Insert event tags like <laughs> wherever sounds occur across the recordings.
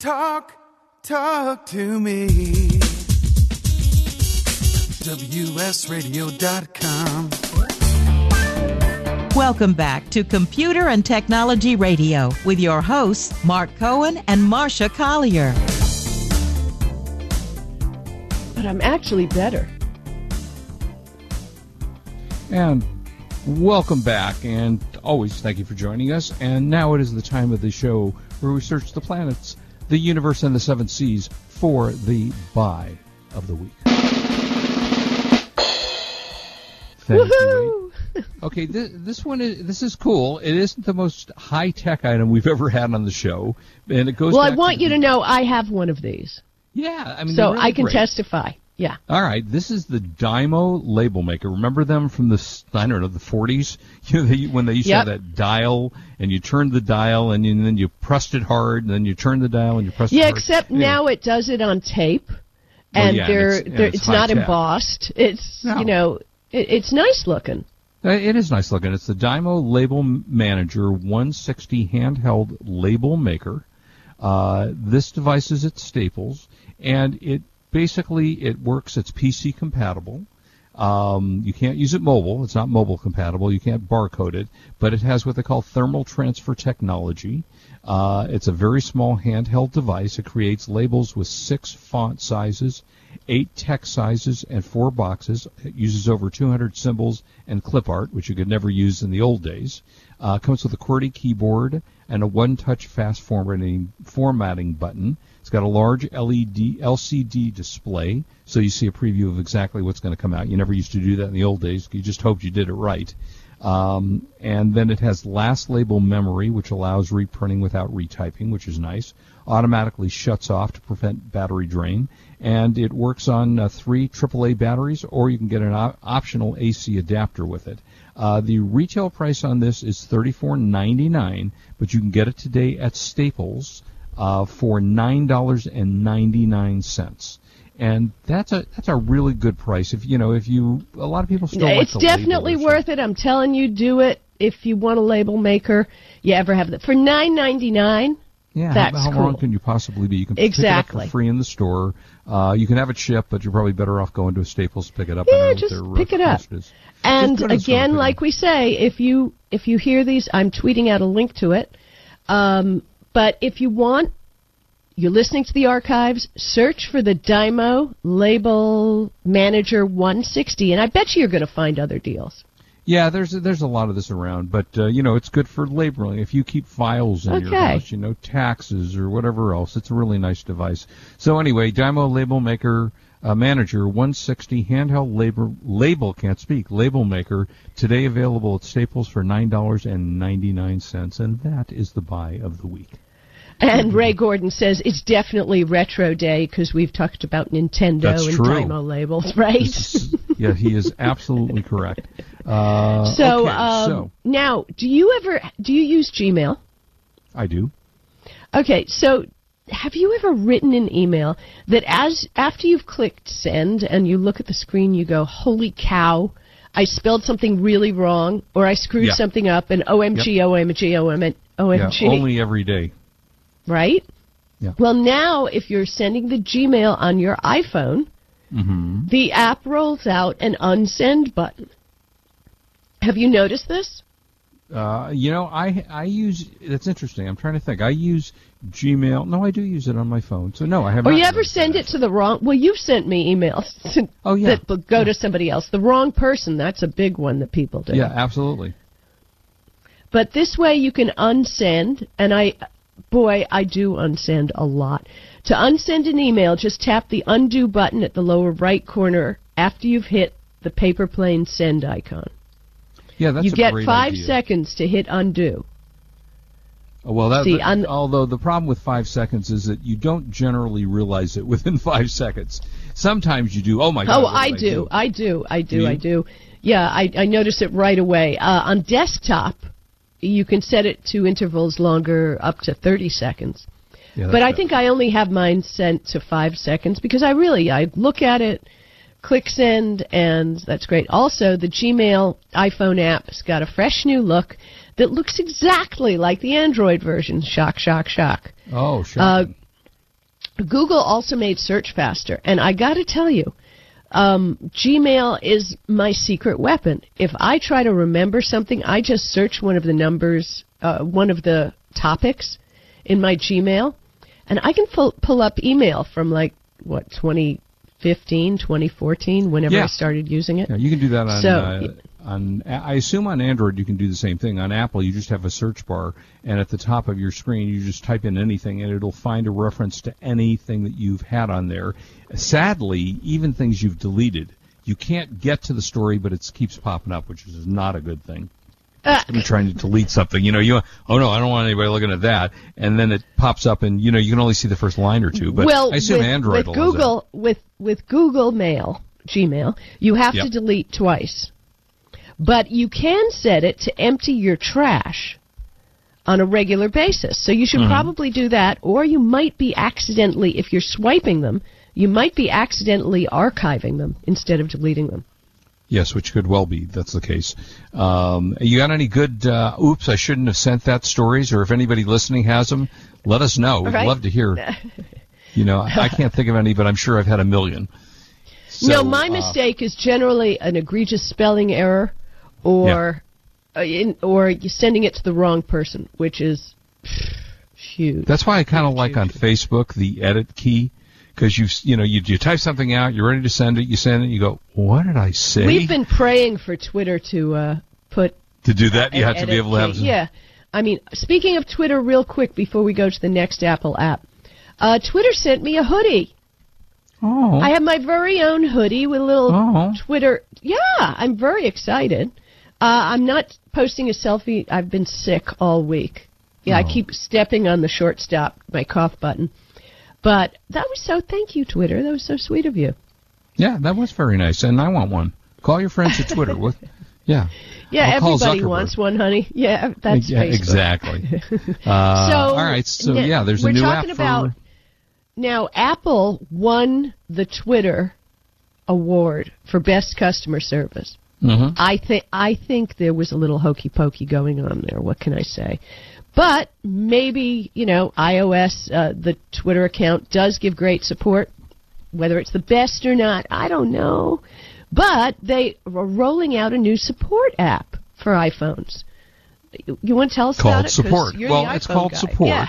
Talk, talk to me. WSRadio.com. Welcome back to Computer and Technology Radio with your hosts, Mark Cohen and Marsha Collier. But I'm actually better. And welcome back, and always thank you for joining us. And now it is the time of the show where we search the planets, the universe, and the seven seas for the buy of the week. Thank you. Okay, this, this one is this is cool. It isn't the most high tech item we've ever had on the show, and it goes. Well, I want to you the- to know I have one of these, Yeah, I mean, so really I can great. testify. Yeah. All right, this is the Dymo label maker. Remember them from the I don't know the 40s? <laughs> You know, they, when they used Yep. to have that dial, and you turned the dial, and, you, and then you pressed it hard, and then you turned the dial, and you pressed it Yeah, hard. except Anyway. now it does it on tape, Well, and yeah, and they're, it's- and they're, it's it's not high-tech. embossed. It's No. you know, it, it's nice looking. Uh, It is nice looking. It's the Dymo Label Manager 160 handheld label maker. Uh, this device is at Staples, and it basically it works. It's PC compatible. Um, you can't use it mobile. It's not mobile compatible. You can't barcode it, but it has what they call thermal transfer technology. Uh, it's a very small handheld device. It creates labels with six font sizes, eight text sizes, and four boxes. It uses over 200 symbols and clip art, which you could never use in the old days. Uh, comes with a QWERTY keyboard and a one-touch fast formatting formatting button. It's got a large LED LCD display, so you see a preview of exactly what's going to come out. You never used to do that in the old days. You just hoped you did it right. Um, and then it has last label memory, which allows reprinting without retyping, which is nice. Automatically shuts off to prevent battery drain, and it works on uh, three AAA batteries, or you can get an op- optional AC adapter with it. Uh, the retail price on this is $34.99, but you can get it today at Staples uh, for nine dollars and ninety nine cents. And that's a that's a really good price. If you know, if you a lot of people still it's definitely worth it. I'm telling you, do it if you want a label maker. You ever have that for nine ninety nine? Yeah, That's how, how cool. can you possibly be? You can pick it up for free in the store. Uh, you can have it shipped, but you're probably better off going to a Staples to pick it up. Yeah, just pick it up. is. And Just put it in the store again, and pick it like we say, if you if you hear these, I'm tweeting out a link to it. Um, but if you want, you're listening to the archives. Search for the Dymo Label Manager 160, and I bet you you're going to find other deals. Yeah, there's there's a lot of this around, but uh, you know it's good for labeling. If you keep files in your house, you know taxes or whatever else, it's a really nice device. So anyway, Dymo Label Maker uh, Manager 160 handheld label label can't speak label maker today available at Staples for nine dollars and ninety nine cents, and that is the buy of the week. And Ray Gordon says it's definitely Retro Day because we've talked about Nintendo That's and true. Dymo labels, right? Yeah, he is absolutely correct. Uh, so, okay, um, so now, do you ever do you use Gmail? I do. Okay, so have you ever written an email that as after you've clicked send and you look at the screen you go, "Holy cow, I spelled something really wrong or I screwed Yeah. something up and OMG, OMG, OMG, OMG." Yeah, only every day. right? Yeah. Well, now if you're sending the Gmail on your iPhone, Mm-hmm. the app rolls out an unsend button. Have you noticed this? Uh, you know, I I use. That's interesting. I'm trying to think. I use Gmail. No, I do use it on my phone. So no, I have. Or you ever send that. it to the wrong? Well, you've sent me emails <laughs> Oh, yeah. that go to somebody else. The wrong person. That's a big one that people do. Yeah, absolutely. But this way you can unsend, and I, boy, I do unsend a lot. To unsend an email, just tap the undo button at the lower right corner after you've hit the paper plane send icon. Yeah, that's you get five idea. seconds to hit undo. Well, that, See, un- although the problem with five seconds is that you don't generally realize it <laughs> within five seconds. Sometimes you do. Oh my God! Oh, I did do. I do. I do. I do. Yeah, I, I notice it right away. Uh, on desktop, you can set it to intervals longer, up to 30 seconds. Yeah, but I think I only have mine sent to five seconds because I really I look at it, click send, and that's great. Also, the Gmail iPhone app's got a fresh new look that looks exactly like the Android version. Shock, shock, shock. Oh, Uh. Google also made search faster, and I got to tell you, um, Gmail is my secret weapon. If I try to remember something, I just search one of the numbers, uh, one of the topics in my Gmail, and I can pull, pull up email from like what 2015, 2014, whenever Yeah. I started using it. Yeah, you can do that on. So- uh, on I assume on Android you can do the same thing. On Apple, you just have a search bar, and at the top of your screen, you just type in anything, and it'll find a reference to anything that you've had on there. Sadly, even things you've deleted, you can't get to the story, but it keeps popping up, which is not a good thing. Uh, I'm trying to delete something. You know, you oh no, I don't want anybody looking at that, and then it pops up, and you know you can only see the first line or two. But well, I assume with, Android with. Google with with Google Mail, Gmail, you have Yep. to delete twice, but you can set it to empty your trash on a regular basis. So you should Mm-hmm. probably do that, or you might be accidentally, if you're swiping them, you might be accidentally archiving them instead of deleting them. Yes, which could well be. That's the case. Um, you got any good? Uh, oops, I shouldn't have sent that stories. Or if anybody listening has them, let us know. We'd love to hear. <laughs> You know, I can't think of any, but I'm sure I've had a million. So, no, my uh, mistake is generally an egregious spelling error, or uh, in, or sending it to the wrong person, which is huge. That's why I kind of like on Facebook the edit key because you you know you you type something out, you're ready to send it, you send it, you go, what did I say? We've been praying for Twitter to uh, put. to do that, you have to be able to have. key. Yeah, I mean, speaking of Twitter, real quick before we go to the next Apple app, uh, Twitter sent me a hoodie. Oh, I have my very own hoodie with a little Oh. Twitter. Yeah, I'm very excited. Uh, I'm not posting a selfie. I've been sick all week. Yeah, I Oh. keep stepping on the shortstop, my cough button. But that was so. Thank you, Twitter. That was so sweet of you. yeah, that was very nice, and I want one. Call your friends at Twitter. What? <laughs> Yeah. Yeah, I'll everybody wants one, honey. <laughs> Yeah, that's yeah, Facebook. exactly. <laughs> Uh, So, all right, so yeah, there's a new app for. about now. Apple won the Twitter award for best customer service. Mhm. I think I think there was a little hokey pokey going on there. What can I say? But maybe you know iOS, uh, the Twitter account does give great support. Whether it's the best or not, I don't know. But they are rolling out a new support app for iPhones. You, want to tell us about called it? 'Cause support. Well, it's called guy. support. Yeah.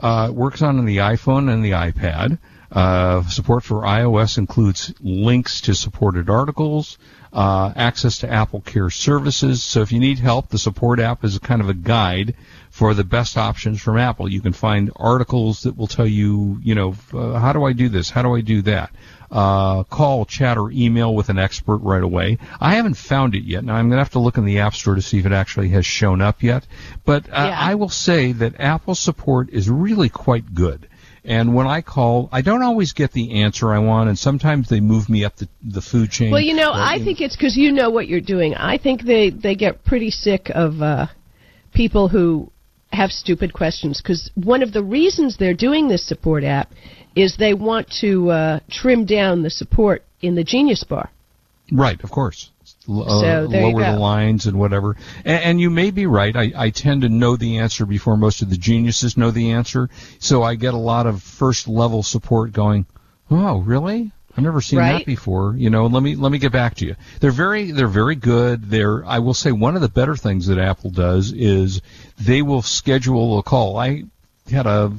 Uh, it works on the iPhone and the iPad. Uh, support for iOS includes links to supported articles, uh, access to Apple Care services. So if you need help, the support app is kind of a guide for the best options from Apple. You can find articles that will tell you, you know, uh, how do I do this? How do I do that? Uh, call, chat, or email with an expert right away. I haven't found it yet. Now I'm going to have to look in the App Store to see if it actually has shown up yet. But uh, Yeah. I will say that Apple support is really quite good. And when I call, I don't always get the answer I want, and sometimes they move me up the, the food chain. Well, you know, I think it's because you know what you're doing. I think they they get pretty sick of uh, people who have stupid questions because one of the reasons they're doing this support app is they want to uh, trim down the support in the Genius Bar. Right, of course. Uh, So, lower the lines and whatever. And, and you may be right. I, I tend to know the answer before most of the geniuses know the answer. So I get a lot of first level support going, oh, really? I've never seen that before. You know, let me let me get back to you. They're very they're very good. They're I will say one of the better things that Apple does is they will schedule a call. I had a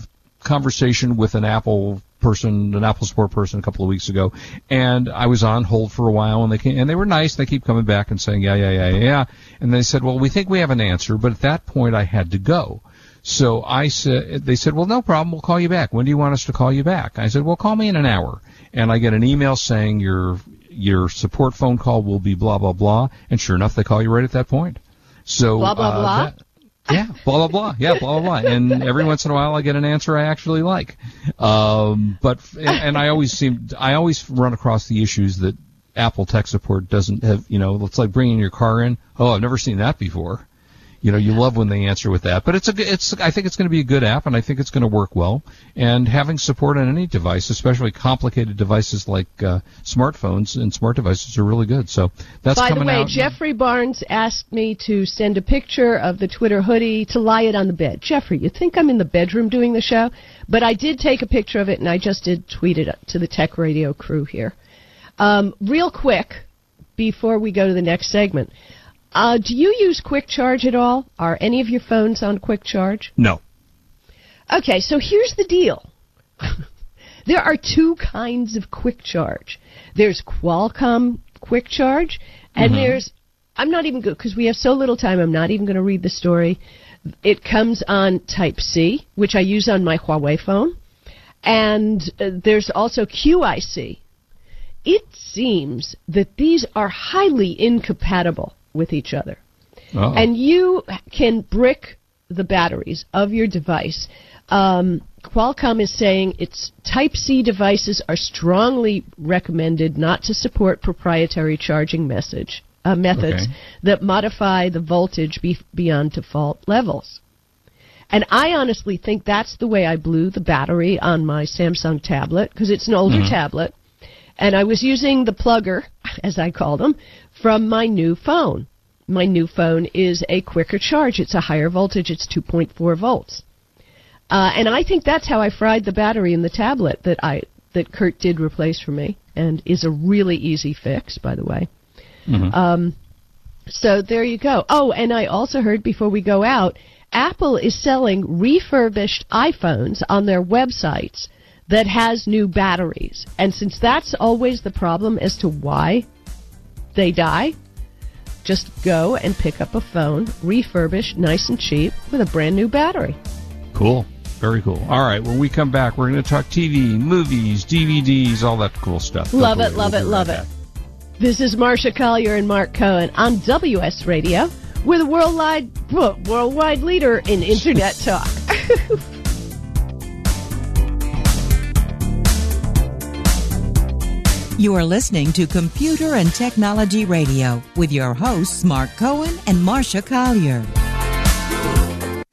conversation with an Apple person, an Apple support person, a couple of weeks ago, and I was on hold for a while, and they came, and they were nice. They keep coming back and saying, yeah, yeah, yeah, yeah, and they said, well, we think we have an answer, but at that point, I had to go. So I said, they said, well, no problem. We'll call you back. When do you want us to call you back? I said, well, call me in an hour. And I get an email saying your your support phone call will be blah blah blah. And sure enough, they call you right at that point. So Blah, blah, uh, blah? that- yeah, blah blah blah. Yeah, blah blah blah. And every once in a while, I get an answer I actually like. Um, but and, and I always seem I always run across the issues that Apple tech support doesn't have. You know, it's like bringing your car in. Oh, I've never seen that before. You know, you love when they answer with that. But it's a, it's, I think it's going to be a good app, and I think it's going to work well. And having support on any device, especially complicated devices like uh, smartphones and smart devices, are really good. So that's By the coming way, out. Jeffrey Barnes asked me to send a picture of the Twitter hoodie to lie it on the bed. Jeffrey, you think I'm in the bedroom doing the show? But I did take a picture of it, and I just did tweet it to the Tech Radio crew here. Um, real quick, before we go to the next segment, uh, do you use Quick Charge at all? Are any of your phones on Quick Charge? no. Okay, so here's the deal. <laughs> there are two kinds of quick charge. There's Qualcomm quick charge, and there's I'm not even good because we have so little time. I'm not even going to read the story. It comes on Type C, which I use on my Huawei phone, and uh, there's also QIC. It seems that these are highly incompatible with each other Oh. and you can brick the batteries of your device. Um, Qualcomm is saying its Type C devices are strongly recommended not to support proprietary charging message uh, methods Okay. that modify the voltage be- beyond default levels. And I honestly think that's the way I blew the battery on my Samsung tablet because it's an older tablet. And I was using the plugger, <laughs> as I call them, from my new phone. My new phone is a quicker charge. It's a higher voltage. It's 2.4 volts. Uh, and I think that's how I fried the battery in the tablet that I that Kurt did replace for me, and is a really easy fix, by the way. Um, so there you go. Oh, and I also heard before we go out, Apple is selling refurbished iPhones on their websites that has new batteries. And since that's always the problem as to why they die, just go and pick up a phone, refurbished, nice and cheap, with a brand new battery. Cool. Very cool. All right. When we come back, we're going to talk TV, movies, DVDs, all that cool stuff. Don't Love it, love it, love right it. back. This is Marsha Collier and Mark Cohen on WS Radio. We're the worldwide worldwide leader in internet talk. <laughs> You are listening to Computer and Technology Radio with your hosts, Mark Cohen and Marsha Collier.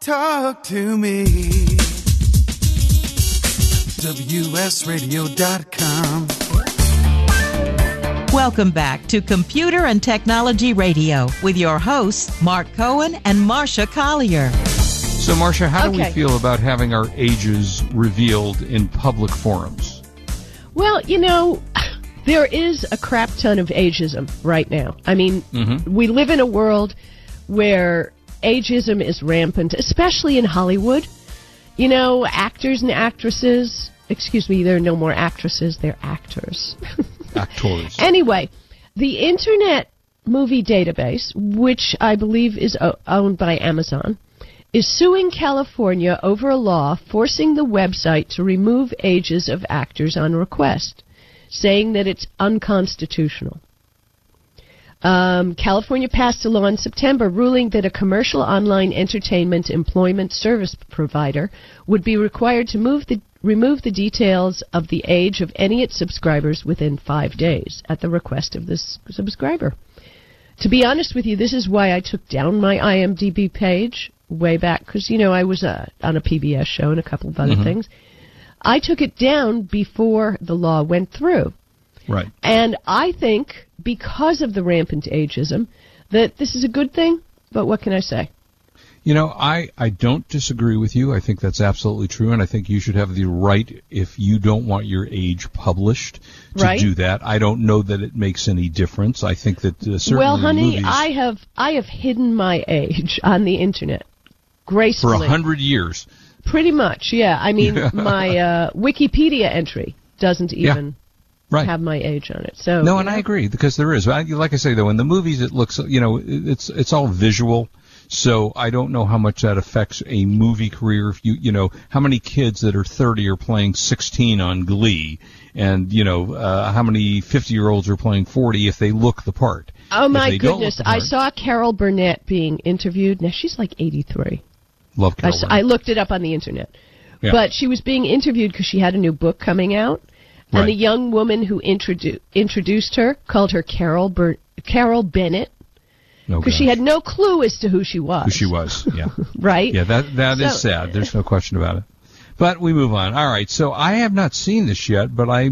talk to me. WSRadio.com. Welcome back to Computer and Technology Radio with your hosts, Mark Cohen and Marsha Collier. So, Marsha, how do we feel about having our ages revealed in public forums? Well, you know, there is a crap ton of ageism right now. I mean, Mhm. we live in a world where ageism is rampant, especially in Hollywood. You know, actors and actresses, excuse me, there are no more actresses, they're actors. <laughs> Actors. Anyway, the Internet Movie Database, which I believe is o- owned by Amazon, is suing California over a law forcing the website to remove ages of actors on request, saying that it's unconstitutional. Um, California passed a law in September ruling that a commercial online entertainment employment service provider would be required to move the, remove the details of the age of any of its subscribers within five days at the request of this subscriber. To be honest with you, this is why I took down my IMDb page way back because you know I was uh, on a PBS show and a couple of other Mhm. things. I took it down before the law went through. Right. And I think because of the rampant ageism that this is a good thing, but what can I say? You know, I, I don't disagree with you. I think that's absolutely true, and I think you should have the right, if you don't want your age published, to Right. do that. I don't know that it makes any difference. I think that uh, certainly well, honey, movies, I have I have hidden my age on the internet gracefully for a hundred years. Pretty much, yeah. I mean, <laughs> my uh, Wikipedia entry doesn't even Right. have my age on it. So no, and I agree because there is. Like I say though, in the movies, it looks you know it's it's all visual. So I don't know how much that affects a movie career. If you you know how many kids that are 30 are playing 16 on Glee, and you know uh, how many 50 year olds are playing 40 if they look the part. Oh my they don't look goodness! the I saw Carol Burnett being interviewed. Now she's like 83. Love I, Carol. Burnett. I looked it up on the internet. Yeah. But she was being interviewed because she had a new book coming out, and the young woman who introdu- introduced her called her Carol Bur- Carol Bennett No because she had no clue as to who she was. who she was. Yeah. <laughs> right? Yeah, that that is So- sad. There's no question about it. But we move on. All right, so I have not seen this yet, but I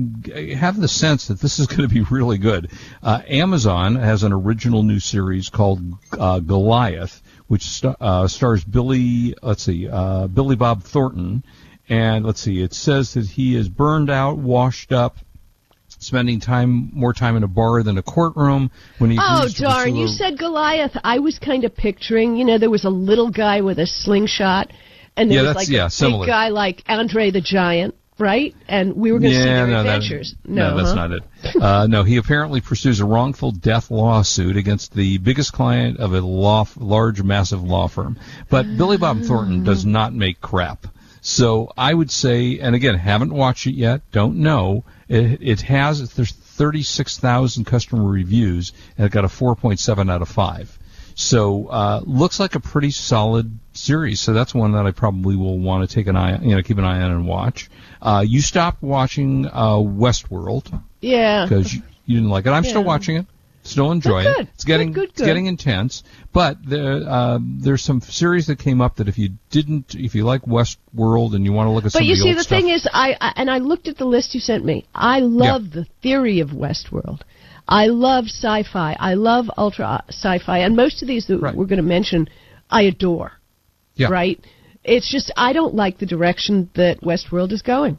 have the sense that this is going to be really good. Uh, Amazon has an original new series called uh, Goliath, which sta- uh, stars Billy. Let's see, uh, Billy Bob Thornton, and let's see. It says that he is burned out, washed up, spending time more time in a bar than a courtroom. When he Oh darn! You said Goliath. I was kind of picturing, you know, there was a little guy with a slingshot, and there Yeah, was that's- like yeah, a similar. big guy like Andre the Giant, right? And we were going to see their no, adventures. That, no, that's huh? not it. <laughs> Uh, no, he apparently pursues a wrongful death lawsuit against the biggest client of a law, large, massive law firm. But Billy Bob Thornton does not make crap. So I would say, and again, haven't watched it yet, don't know. It, it has, there's 36,000 customer reviews, and it got a 4.7 out of 5. So uh, looks like a pretty solid series. So that's one that I probably will want to take an eye, you know, keep an eye on and watch. Uh, you stopped watching uh, Westworld Yeah. because you, you didn't like it. I'm still watching it, still enjoy Good, it. It's getting good, good, it's getting intense. But there, uh, there's some series that came up that if you didn't, if you like Westworld and you want to look at some But you see, the stuff, thing is, I, I and I looked at the list you sent me. I love the theory of Westworld. I love sci-fi. I love ultra sci-fi, and most of these that we're going to mention, I adore. Yeah. Right. It's just I don't like the direction that Westworld is going.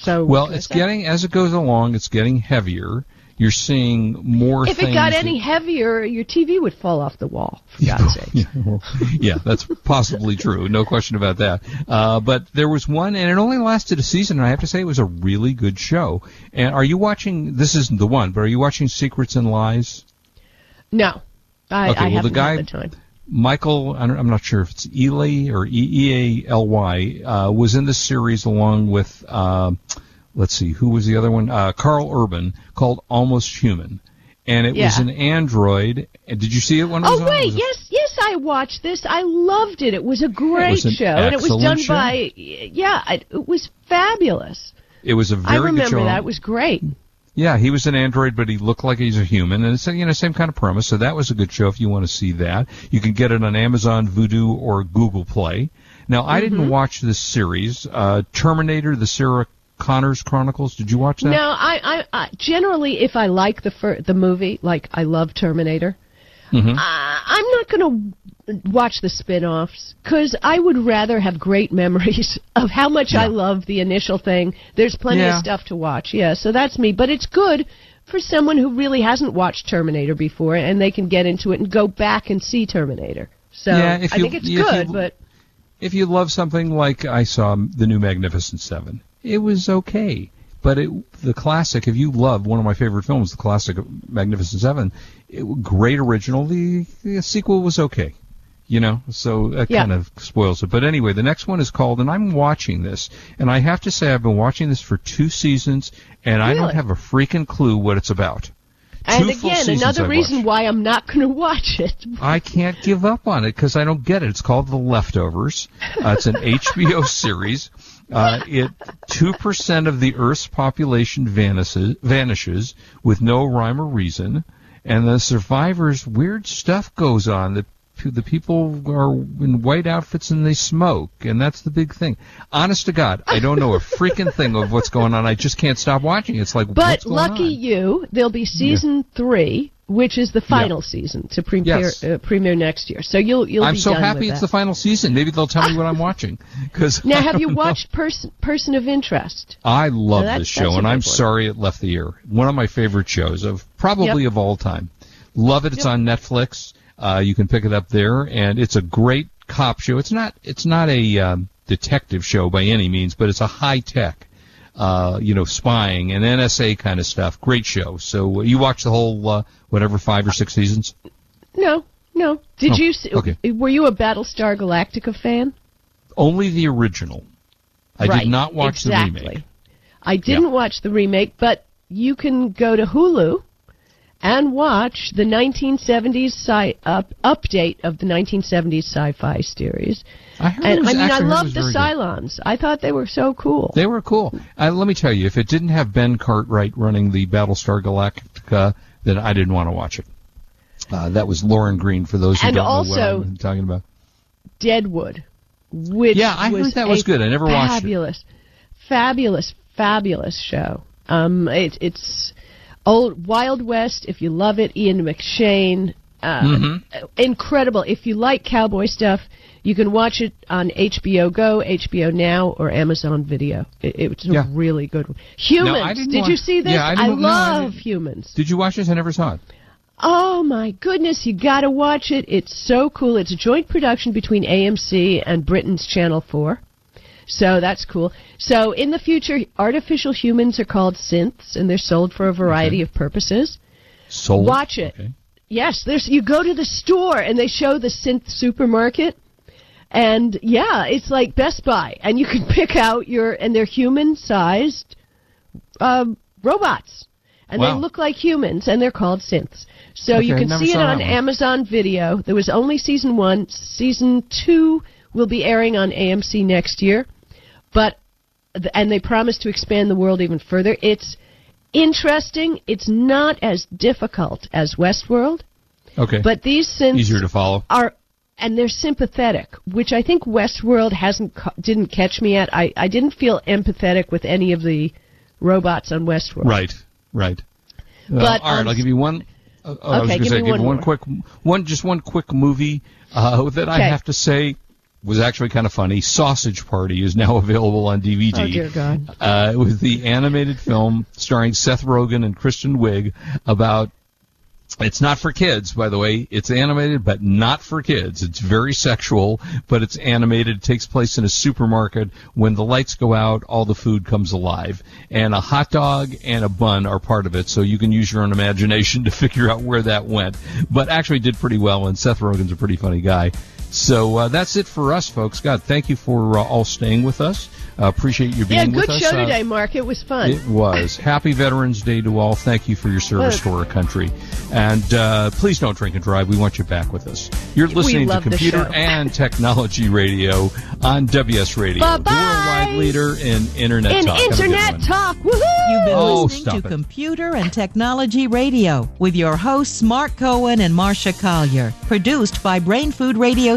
So well, it's getting as it goes along, it's getting heavier. You're seeing more. If it got that- any heavier, your TV would fall off the wall. For <laughs> God's sake. yeah, well, yeah, that's possibly true. No question about that. Uh, but there was one, and it only lasted a season, and I have to say it was a really good show. And are you watching? This isn't the one, but are you watching Secrets and Lies? No, I, Okay, I well, haven't guy- had the time. Michael, I'm not sure if it's Ely or E E A L Y, uh, was in the series along with, uh, let's see, who was the other one? Uh, Karl Urban, called Almost Human. And it was an android. And Did you see it when it was Oh on? It wait, was yes, yes, I watched this. I loved it. It was a great was an show, and it was done show. by yeah, it, it was fabulous. It was a very I remember that. It was great. Yeah, he was an android, but he looked like he's a human, and it's you know same kind of premise. So that was a good show if you want to see that. You can get it on Amazon, Vudu, or Google Play. Now, I Mm-hmm. didn't watch this series, uh, Terminator: The Sarah Connors Chronicles. Did you watch that? No, I, I, I generally, if I like the fir- the movie, like I love Terminator, Mhm. uh, I'm not going to watch the spin-offs because I would rather have great <laughs> memories of how much I love the initial thing. There's plenty Yeah. of stuff to watch, yeah. So that's me, but it's good for someone who really hasn't watched Terminator before, and they can get into it and go back and see Terminator. So Yeah, if I you- think it's if you- but If you love something like I saw the new Magnificent Seven, it was okay. But it, the classic, if you love one of my favorite films, the classic of Magnificent Seven, it, great original. The, the sequel was okay. You know, so that Yeah. kind of spoils it. But anyway, the next one is called, and I'm watching this, and I have to say I've been watching this for two seasons, and I don't have a freaking clue what it's about. and again, another I've reason watched. why I'm not going to watch it. I can't give up on it because I don't get it. It's called The Leftovers. Uh, it's an <laughs> HBO series. Uh, it two percent of the Earth's population vanishes, vanishes with no rhyme or reason, and the survivors. Weird stuff goes on. The the people are in white outfits and they smoke, and that's the big thing. Honest to God, I don't know a <laughs> freaking thing of what's going on. I just can't stop watching. It's like But lucky on? you, there'll be season three, which is the final season to premiere Yes. uh, premiere next year. So you'll you'll I'm be so happy it's that. the final season. Maybe they'll tell me what I'm watching. Because <laughs> Now, have you watched Person Person of Interest? I love this show, and I'm one. sorry it left the air. One of my favorite shows of probably Yep. of all time. Love it. It's on Netflix. Uh, you can pick it up there, and it's a great cop show. It's not it's not a um, detective show by any means, but it's a high tech, uh, you know, spying and NSA kind of stuff. Great show. So uh, you watch the whole uh, whatever five or six seasons. No, no. Did Oh, you? See, okay. Were you a Battlestar Galactica fan? Only the original. I right. did not watch exactly. the remake. I didn't watch the remake, but you can go to Hulu and watch the 1970s sci- up, update of the 1970s sci-fi series. I heard and was- I mean, I actually heard love the very good. Cylons. I thought they were so cool. They were cool. Uh, let me tell you, if it didn't have Ben Cartwright running the Battlestar Galactica, then I didn't want to watch it. Uh, that was Lorne Greene, for those who And don't know what also- I'm talking about. Deadwood, which Yeah, I heard that was good. I never watched it. fabulous, fabulous, fabulous show. Um, it, it's old Wild West. If you love it, Ian McShane. Uh, Mhm. Incredible. If you like cowboy stuff, you can watch it on HBO Go, HBO Now, or Amazon Video. It, it's a Yeah. really good one. Humans. I didn't Did wa- you see this? Yeah, I didn't- no, I love humans. Did you watch this? I never saw it. Oh my goodness, you gotta watch it. It's so cool. It's a joint production between AMC and Britain's Channel 4. So that's cool. So in the future, artificial humans are called synths and they're sold for a variety of purposes. Sold. Watch it. Yes, there's you go to the store and they show the synth supermarket. And yeah, it's like Best Buy and you can <laughs> pick out your and they're human sized um, robots. And Wow. they look like humans and they're called synths. So you can see it on. Amazon Video. There was only season 1. Season 2 will be airing on AMC next year. But and they promise to expand the world even further. It's interesting. It's not as difficult as Westworld, Okay. but these synths Easier to follow. are and they're sympathetic, which I think Westworld hasn't didn't catch me at. I I didn't feel empathetic with any of the robots on Westworld. Right. Right. Uh, But, all right, um, I'll give you one. Uh, oh, I was Okay, gonna give say, me give one you one quick, one just one quick movie uh, that I have to say was actually kind of funny. Sausage Party is now <laughs> available on DVD. Oh dear God. Uh, it was the animated film starring Seth Rogen and Kristen Wiig about It's not for kids, by the way. It's animated, but not for kids. It's very sexual, but it's animated. It takes place in a supermarket. When the lights go out, all the food comes alive. And a hot dog and a bun are part of it, so you can use your own imagination <laughs> to figure out where that went. But actually did pretty well, and Seth Rogen's a pretty funny guy. So uh, that's it for us, folks. God, thank you for uh, all staying with us. Uh, appreciate you being yeah, with good show Uh, today, Mark. It was fun. It was. <laughs> Happy Veterans Day to all. Thank you for your service to our country. And uh, please don't drink and drive. We want you back with us. You're listening to Computer and Technology Radio on WS Radio, Bye-bye. the worldwide leader in Internet In talk. Have internet talk. Woohoo! You've been Oh, listening to it. Computer and Technology Radio with your hosts Mark Cohen and Marsha Collier. Produced by Brain Food Radio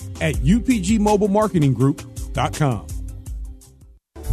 at upgmobilemarketinggroup.com.